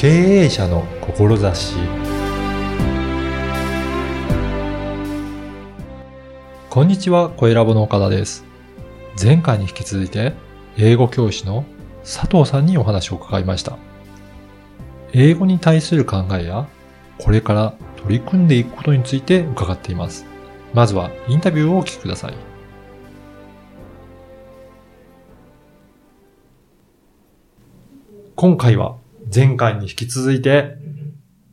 経営者の志こんにちは、声ラボの岡田です。前回に引き続いて、英語教師の佐藤さんにお話を伺いました。英語に対する考えや、これから取り組んでいくことについて伺っています。まずはインタビューをお聞きください。今回は前回に引き続いて、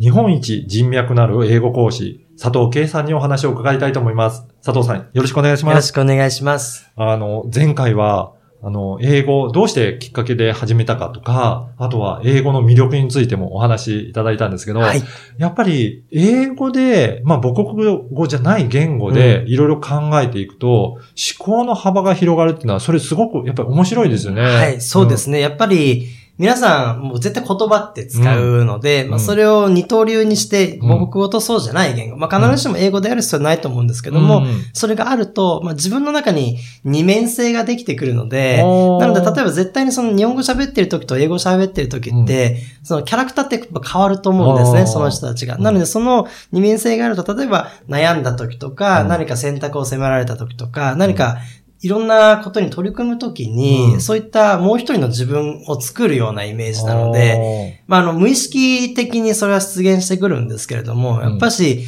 日本一人脈のある英語講師、佐藤圭さんにお話を伺いたいと思います。佐藤さん、よろしくお願いしよろます。しくお願いします。あの、前回は、あの、英語、どうしてきっかけで始めたかとか、あとは英語の魅力についてもお話しいただいたんですけど、はい。やっぱり英語で、まあ母国語じゃない言語でいろいろ考えていくと、思考の幅が広がるっていうのは、それすごくやっぱり面白いですよね。はい、そうですね。やっぱり、皆さん、もう絶対言葉って使うので、ん。まあ、それを二刀流にして、うん。母国語とそうじゃない言語。まあ、必ずしも英語である必要はないと思うんですけけども、それがあると、まあ、自分の中に二面性ができてくるので、なので、例えば絶対にその日本語喋ってる時と英語喋ってる時って、そのキャラクターってやっぱ変わると思うんですね、その人たちが。なので、その二面性があると、例えば悩んだ時とか、うん。何か選択を迫られた時とか、何かいろんなことに取り組むときに、うん。そういったもう一人の自分を作るようなイメージなので、まあ、あの、無意識的にそれは出現してくるんですけれども、やっぱし、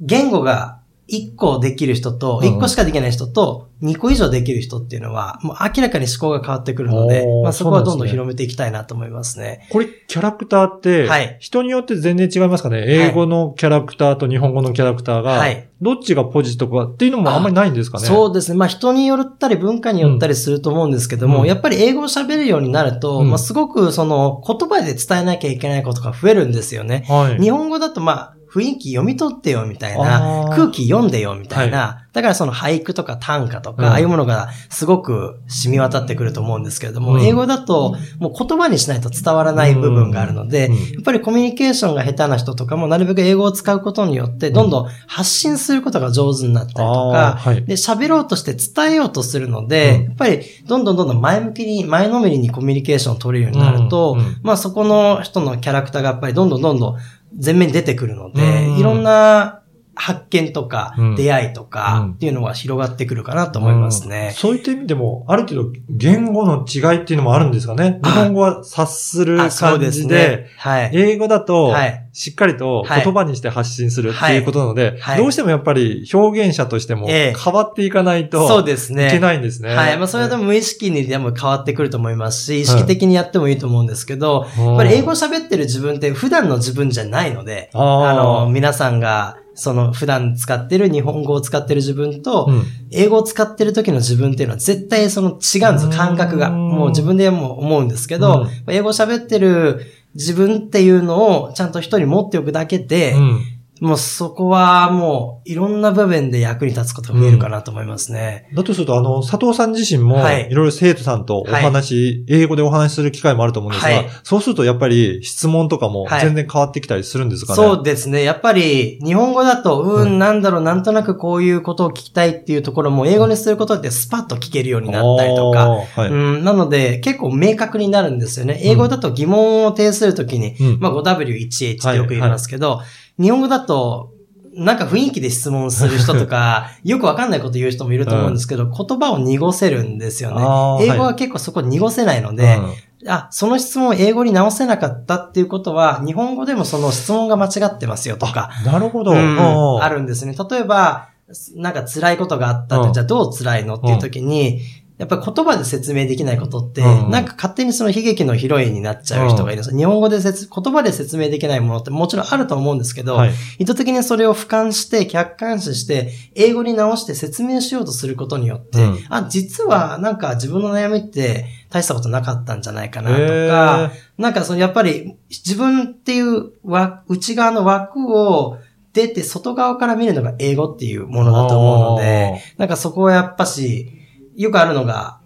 言語が1個できる人と、うん1個しかできない人と、2個以上できる人っていうのは、もう明らかに思考が変わってくるのでまあ、そこはどんどん広めていきたいなと思いますね。これ、キャラクターって、はい。人によって全然違いますかね？英語のキャラクターと日本語のキャラクターが、はい。どっちがポジとかっていうのもあんまりないんですかね？そうですね。まあ人によったり文化によったりすると思うんですけども、うん。やっぱり英語を喋るようになると、うん。まあすごくその言葉で伝えなきゃいけないことが増えるんですよね。はい。日本語だとまあ雰囲気読み取ってよみたいあな、ー。空気読んでよみたいな、だからその俳句とか短歌とか、うん。ああいうものがすごく染み渡ってくると思うんですけれども、うん。英語だともう言葉にしないと伝わらない部分があるので、うん。やっぱりコミュニケーションが下手な人とかもなるべく英語を使うことによって、どんどん発信することが上手になったりとか、はい。で、喋ろうとして伝えようとするので、うん。やっぱりどんどんどんどん前向きに、前のめりにコミュニケーションを取れるようになると、まあそこの人のキャラクターがやっぱりどんどんどんどん前面に出てくるので、うん。いろんな発見とかうん。出会いとうん。かっていうのが広がってくるかなと思いますね。うん。そういった意味でも、ある程度言語の違いっていうのもあるんですかね？日本語は察する感ですじで、はい。英語だとはい、しっかりと言葉にして発信するっていうことなので、はい。どうしてもやっぱり表現者としてもええ。変わっていかないとそうですね。いけないんですね。はい。まあ、それはでも無意識にでも変わってくると思いますし、意識的にやってもいいと思うんですけど、うん、やっぱり英語喋ってる自分って普段の自分じゃないので、あの、皆さんが、その普段使ってる日本語を使ってる自分と、うん。英語を使ってる時の自分っていうのは絶対その違うんですよ、感覚が。うんもう自分でも思うんですけど、うん。英語喋ってる自分っていうのをちゃんと一人持っておくだけで、うんもうそこはもういろんな部分で役に立つことが増えるかなと思いますね。だとすると、あの、佐藤さん自身も、はいいろいろ生徒さんとお話、英語でお話しする機会もあると思うんですが、はいそうするとやっぱり質問とかもはい全然変わってきたりするんですかね？そうですね。やっぱり、日本語だと、うーん、なんだろう、なんとなくこういうことを聞きたいっていうところも、英語にすることってスパッと聞けるようになったりとか、はい。うん、なので、結構明確になるんですよね。英語だと疑問を呈するときに、うんまあ 5W1H ってよく言いますけど、日本語だと、なんか雰囲気で質問する人とか、よくわかんないこと言う人もいると思うんですけど、言葉を濁せるんですよね。英語は結構そこ濁せないので、あ、その質問を英語に直せなかったっていうことは、日本語でもその質問が間違ってますよとか、あなるほど。うんあるんですね。例えば、なんか辛いことがあったって、うんじゃあどう辛いのっていう時に、やっぱり言葉で説明できないことって、うん。なんか勝手にその悲劇のヒロインになっちゃう人がいる。ん。です、日本語で説言葉で説明できないものってもちろんあると思うんですけど、はい。意図的にそれを俯瞰して、客観視して、英語に直して説明しようとすることによって、うん。あ、実はなんか自分の悩みって大したことなかったんじゃないかなとへか、なんかそのやっぱり自分っていう枠内側の枠を出て外側から見るのが英語っていうものだと思うので、なんかそこはやっぱし、よくあるのが、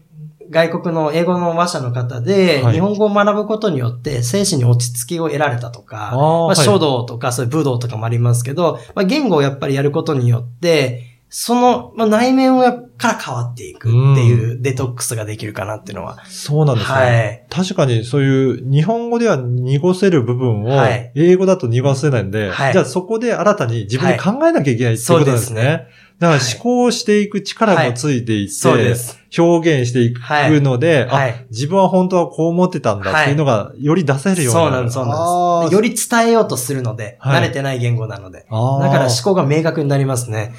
外国の英語の話者の方で、はい。日本語を学ぶことによって精神に落ち着きを得られたとか、まあ、書道とかそういう武道とかもありますけど、まあ、言語をやっぱりやることによって、その、まあ、内面をやから変わっていくっていうデトックスができるかなっていうのは。そうなんですね。はい。確かにそういう日本語では濁せる部分をはい英語だと濁せないんで、はいじゃあそこで新たに自分で考えなきゃいけないっていうことですね。そうですだから思考していく力もついていって。表現していくので、はいあ、自分は本当はこう思ってたんだっていうのがより出せるようになる。そうなんです、そうなんです。より伝えようとするので、はい慣れてない言語なので。だから思考が明確になりますね。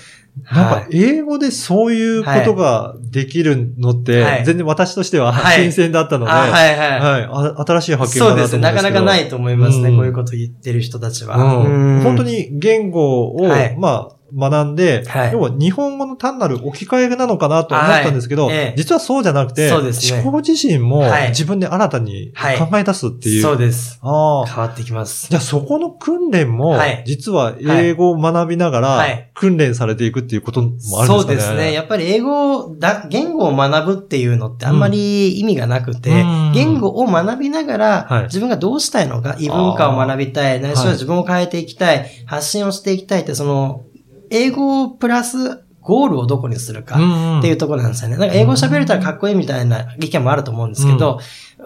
なんかはい、英語でそういうことができるのって、はい全然私としてははい新鮮だったので、あ、はいはい。はいあ新しい発見そうですね。だなと思うんですけど。なかなかないと思いますね。うんこういうこと言ってる人たちは。うんうん本当に言語を、はいまあ、学んで、はい。要は日本語の単なる置き換えなのかなと思ったんですけど、はい。ええ。実はそうじゃなくて、そうですね。思考自身もはい。自分で新たに考え出すっていう。そうです。ああ。変わってきます。じゃあそこの訓練もはい、実は英語を学びながらはい、訓練されていくっていうこともあるんですかね。そうですね。やっぱり英語だ、言語を学ぶっていうのってあんまり意味がなくて、うん。言語を学びながら、はい。自分がどうしたいのか、異文化を学びたい、ないしは自分を変えていきたい、発信をしていきたいって、その、英語プラスゴールをどこにするか。っていうところなんですよね。なんか英語喋れたらかっこいいみたいな意見もあると思うんですけど、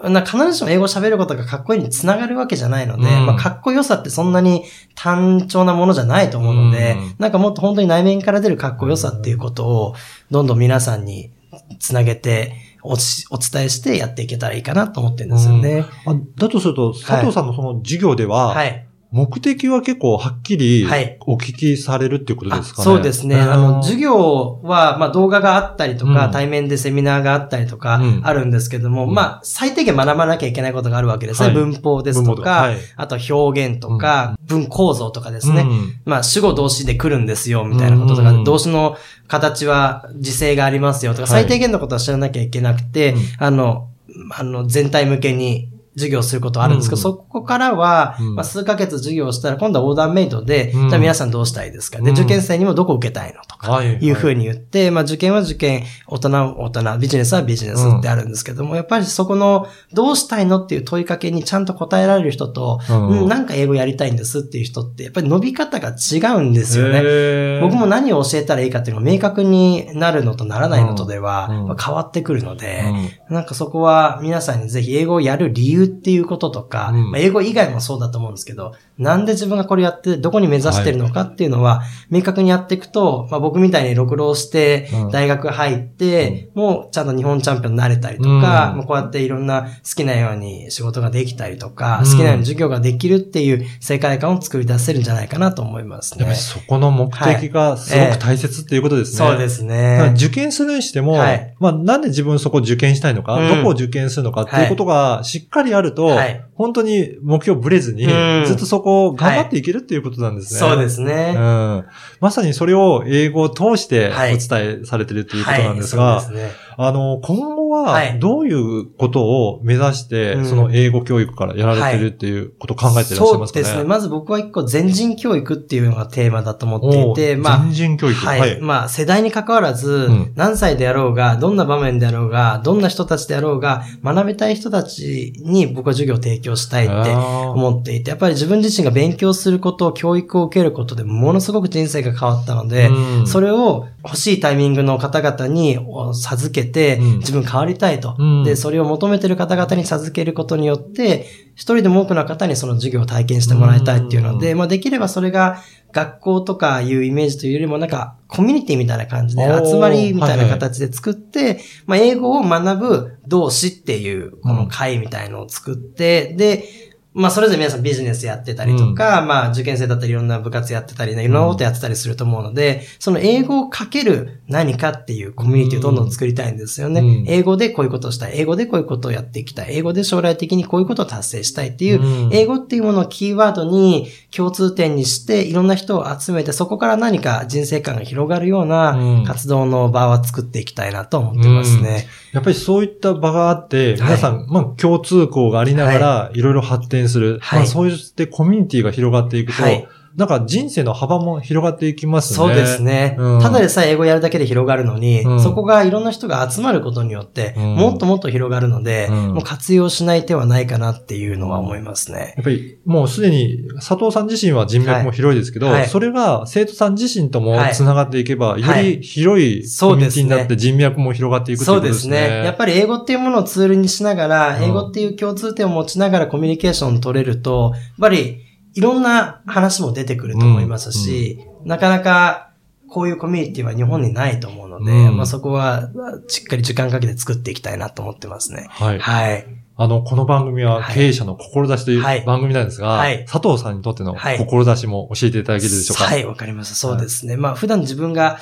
な必ずしも英語喋ることがかっこいいにつながるわけじゃないので、うんまあかっこよさってそんなに単調なものじゃないと思うので、うんなんかもっと本当に内面から出るかっこよさっていうことを、どんどん皆さんにつなげておしお伝えしてやっていけたらいいかなと思ってるんですよね。あだとすると、佐藤さんのその授業では、はい。目的は結構はっきりはい。お聞きされるっていうことですかね？そうですね。あの、授業業は、まあ動画があったりとか、うん。対面でセミナーがあったりとかうん、あるんですけども、うん。まあ最低限学ばなきゃいけないことがあるわけです。ね。はい。文法ですとかか、はい。あと表現とか、文構造とかですね。まあ主語動詞で来るんですよ、みたいなこととか、うん。動詞の形は時制がありますよとか、はい。最低限のことは知らなきゃいけなくて、うん。あの、あの、全体向けに授業することはあるんですけど、うん。そこからは、うん。まあ、数ヶ月授業をしたら、今度はオーダーメイドで、うん。じゃあ皆さんどうしたいですか？で、うん。受験生にもどこ受けたいのとか、はいい。うふうに言って、まあ受験は受験、大人は大人、ビジネスはビジネスってあるんですけども、やっぱりそこの、どうしたいのっていう問いかけにちゃんと答えられる人と、うん。うん、なんか英語やりたいんですっていう人って、やっぱり伸び方が違うんですよね。僕も何を教えたらいいかっていうのが明確になるのとならないのとでは変わってくるので、うん。なんかそこは皆さんにぜひ英語をやる理由っていうこととか、うんまあ英語以外もそうだと思うんですけど、なんで自分がこれやってどこに目指してるのかっていうのは明確にやっていくと、まあ僕みたいに六浪して大学入って、もうちゃんと日本チャンピオンになれたりとか、うんまあこうやっていろんな好きなように仕事ができたりとか、うん好きなように授業ができるっていう世界観を作り出せるんじゃないかなと思いますねやっぱり。そこの目的がすごく大切っていうことですね。そうですね。受験するにしても、はいまあなんで自分そこ受験したいのか、うんどこを受験するのかっていうことがしっかりあると、はい本当に目標ぶれずに、うんずっとそこを頑張っていけるっていうことなんですね。そうですね。うん。まさにそれを英語を通しておはい伝えされてるということなんですが、はい、そうですね。あの、今後ははいどういうことを目指して、うんその英語教育からやられてるっていうことを考えていらっしゃいますかね？そうですね。まず僕は一個全人教育っていうのがテーマだと思っていて、まあ、全人教育。はい。まあ、世代に関わらず、ん何歳であろうが、どんな場面であろうが、どんな人たちであろうが、学びたい人たちに僕は授業を提供したいって思っていて、やっぱり自分自身が勉強すること、教育を受けることでものすごく人生が変わったので、うんそれを欲しいタイミングの方々にお授けて、うん自分変わりたいと、うん。で、それを求めてる方々に授けることによって、一人でも多くの方にその授業を体験してもらいたいっていうので、まあできればそれが学校とかいうイメージというよりもなんかコミュニティみたいな感じで集まりみたいな形で作って、まあ英語を学ぶ同志っていうこの会みたいのを作って、で、まあそれぞれ皆さんビジネスやってたりとか、まあ受験生だったりいろんな部活やってたりね、いろんなことやってたりすると思うので、その英語をかける何かっていうコミュニティをどんどん作りたいんですよね。うん英語でこういうことをしたい。英語でこういうことをやっていきたい。英語で将来的にこういうことを達成したいっていう、うん英語っていうものをキーワードに共通点にして、いろんな人を集めて、そこから何か人生観が広がるよううんな活動の場は作っていきたいなと思ってますね。やっぱりそういった場があって、皆さん、まあ共通項がありながら、いろいろ発展する。はいまあそうしてコミュニティが広がっていくと、はいなんか人生の幅も広がっていきますね。そうですね。うんただでさえ英語やるだけで広がるのに、うんそこがいろんな人が集まることによって、うんもっともっと広がるので、うんもう活用しない手はないかなっていうのは思いますね。やっぱりもうすでに佐藤さん自身は人脈も広いですけど、はいはいそれが生徒さん自身ともはい繋がっていけば、いより広いコミュニティになって人脈も広がっていくというそうことですね。ですね。やっぱり英語っていうものをツールにしながら、うん英語っていう共通点を持ちながらコミュニケーションを取れると、やっぱりいろんな話も出てくると思いますし、なかなかこういうコミュニティは日本にないと思うので、うんまあそこはしっかり時間かけて作っていきたいなと思ってますね。はい。はい。あの、この番組ははい経営者の志といはいう番組なんですが、はい佐藤さんにとってのはい志も教えていただけるでしょうか？はい、わかりました。そうですね。まあ普段自分が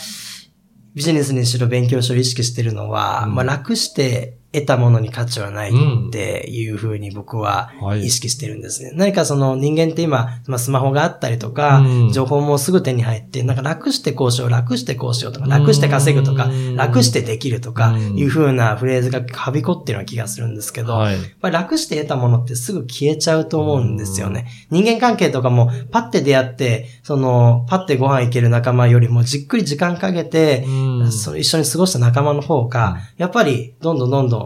ビジネスにしろ勉強しろ意識してるのは、うんまあ楽して得たものに価値はないっていうふうに僕ははい。意識してるんですね。何かその人間って今、まあ、スマホがあったりとか、うん。情報もすぐ手に入って、なんか楽してこうしよう、楽してこうしようとか、楽して稼ぐとかうん、楽してできるとか、うん。いうふうなフレーズがはびこってるような気がするんですけど、はい。楽して得たものってすぐ消えちゃうと思うんですよね。人間関係とかもパッて出会って、その、パッてご飯行ける仲間よりもじっくり時間かけて、うん。その一緒に過ごした仲間の方が、やっぱりどんどんどんどん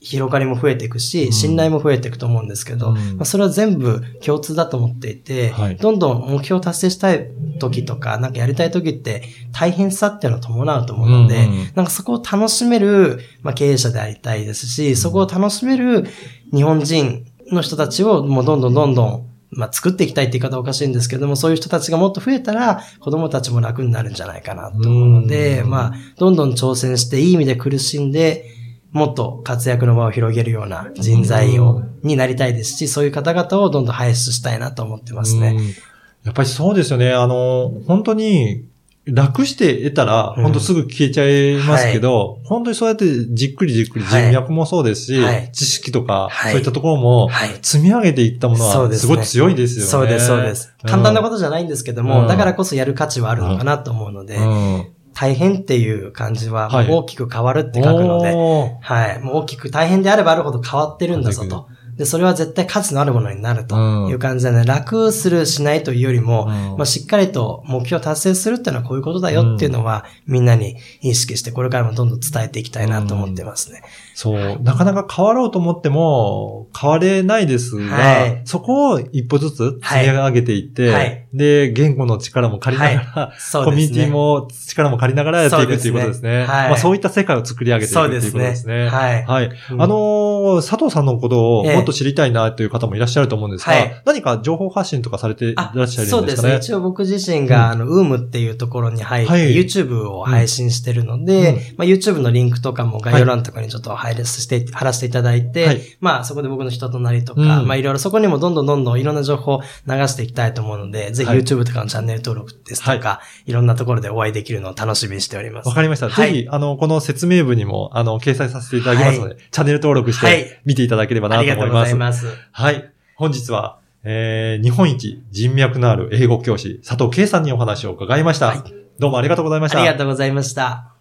広がりも増えていくうん。し、信頼も増えていくと思うんですけど、うん。まあ、それは全部共通だと思っていて、はい。どんどん目標を達成したい時とか、なんかやりたい時って大変さっていうのを伴うと思うので、うんうんなんかそこを楽しめる、まあ、経営者でありたいですし、そこを楽しめる日本人の人たちをもうどんどんどんどんまあ、作っていきたいって言い方はおかしいんですけども、そういう人たちがもっと増えたら、子供たちも楽になるんじゃないかなと思うので、うん。まあ、どんどん挑戦して、いい意味で苦しんで、もっと活躍の場を広げるような人材を、になりたいですし、そういう方々をどんどん輩出したいなと思ってますね。うんやっぱりそうですよね。あの、本当に、楽して得たら、うん本当すぐ消えちゃいますけど、本当にそうやってじっくりじっくり人脈もそうですし、はい知識とか、はいそういったところもはい。積み上げていったものはすごい強いですよね。そうです、そうです。簡単なこととじゃないんですけども、うんだからこそやる価値はあるのかなと思うので、うん。大変っていう漢字は大きく変わるって書くので、おーはい。もう大きく大変であればあるほど変わってるんだぞと。で、それは絶対価値のあるものになるという感じでね、楽するしないというよりも、うん。まあ、しっかりと目標を達成するっていうのはこういうことだよっていうのは、みんなに意識して、これからもどんどん伝えていきたいなと思ってますね。そう。なかなか変わろうと思っても、変われないですが、はい。そこを一歩ずつ積み上げていって、はい。で、言語の力も借りながら、そうですね。コミュニティも力も借りながらやっていくっていうことですね。まあそういった世界を作り上げていくっていうことですね。はい。あのー佐藤さんのことをえと知りたいなという方もいらっしゃると思うんですが、はい。何か情報発信とかされていらあっしゃるんですかね？そうですね。一応僕自身が、あの、ウームっていうところに入って、はい。YouTube を配信してるので、うん。まあ、YouTube のリンクとかも概要欄とかにちょっと配列して、貼らせていただいて、はい。まあ、そこで僕の人となりとか、うん。まあ、いろいろそこにもどんどんどんどんいろんな情報を流していきたいと思うので、ぜひはい。YouTube とかのチャンネル登録ですとか、い、ろんなところでお会いできるのを楽しみにしております。わかりました。はい。ぜひ、あの、この説明文にも、あの、掲載させていただきますので、チャンネル登録しはい。て見ていただければなと思います。ざいます。はい。本日は、えー、日本一人脈のある英語教師、佐藤圭さんにお話を伺いました。はいどうもありがとうございました。ありがとうございました。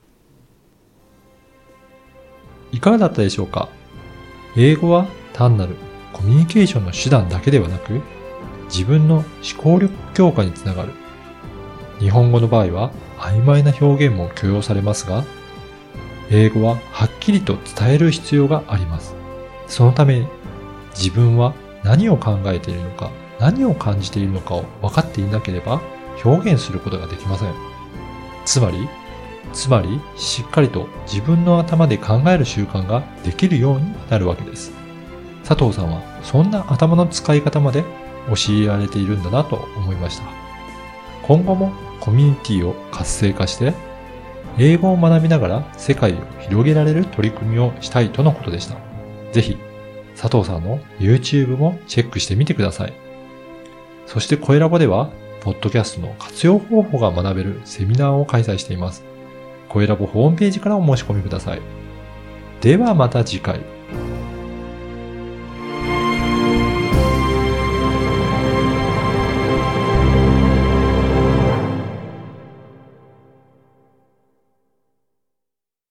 いかがだったでしょうか？英語は単なるコミュニケーションの手段だけではなく、自分の思考力強化につながる。日本語の場合は曖昧な表現も許容されますが、英語ははっきりと伝える必要があります。そのため、自分は何を考えているのか、何を感じているのかを分かっていなければ表現することができません。つまり、つまり、しっかりと自分の頭で考える習慣ができるようになるわけです。佐藤さんはそんな頭の使い方まで教えられているんだなと思いました。今後もコミュニティを活性化して、英語を学びながら世界を広げられる取り組みをしたいとのことでした。ぜひ、佐藤さんの YouTube もチェックしてみてください。そして、声ラボでは、ポッドキャストの活用方法が学べるセミナーを開催しています。声ラボホームページからお申し込みください。ではまた次回。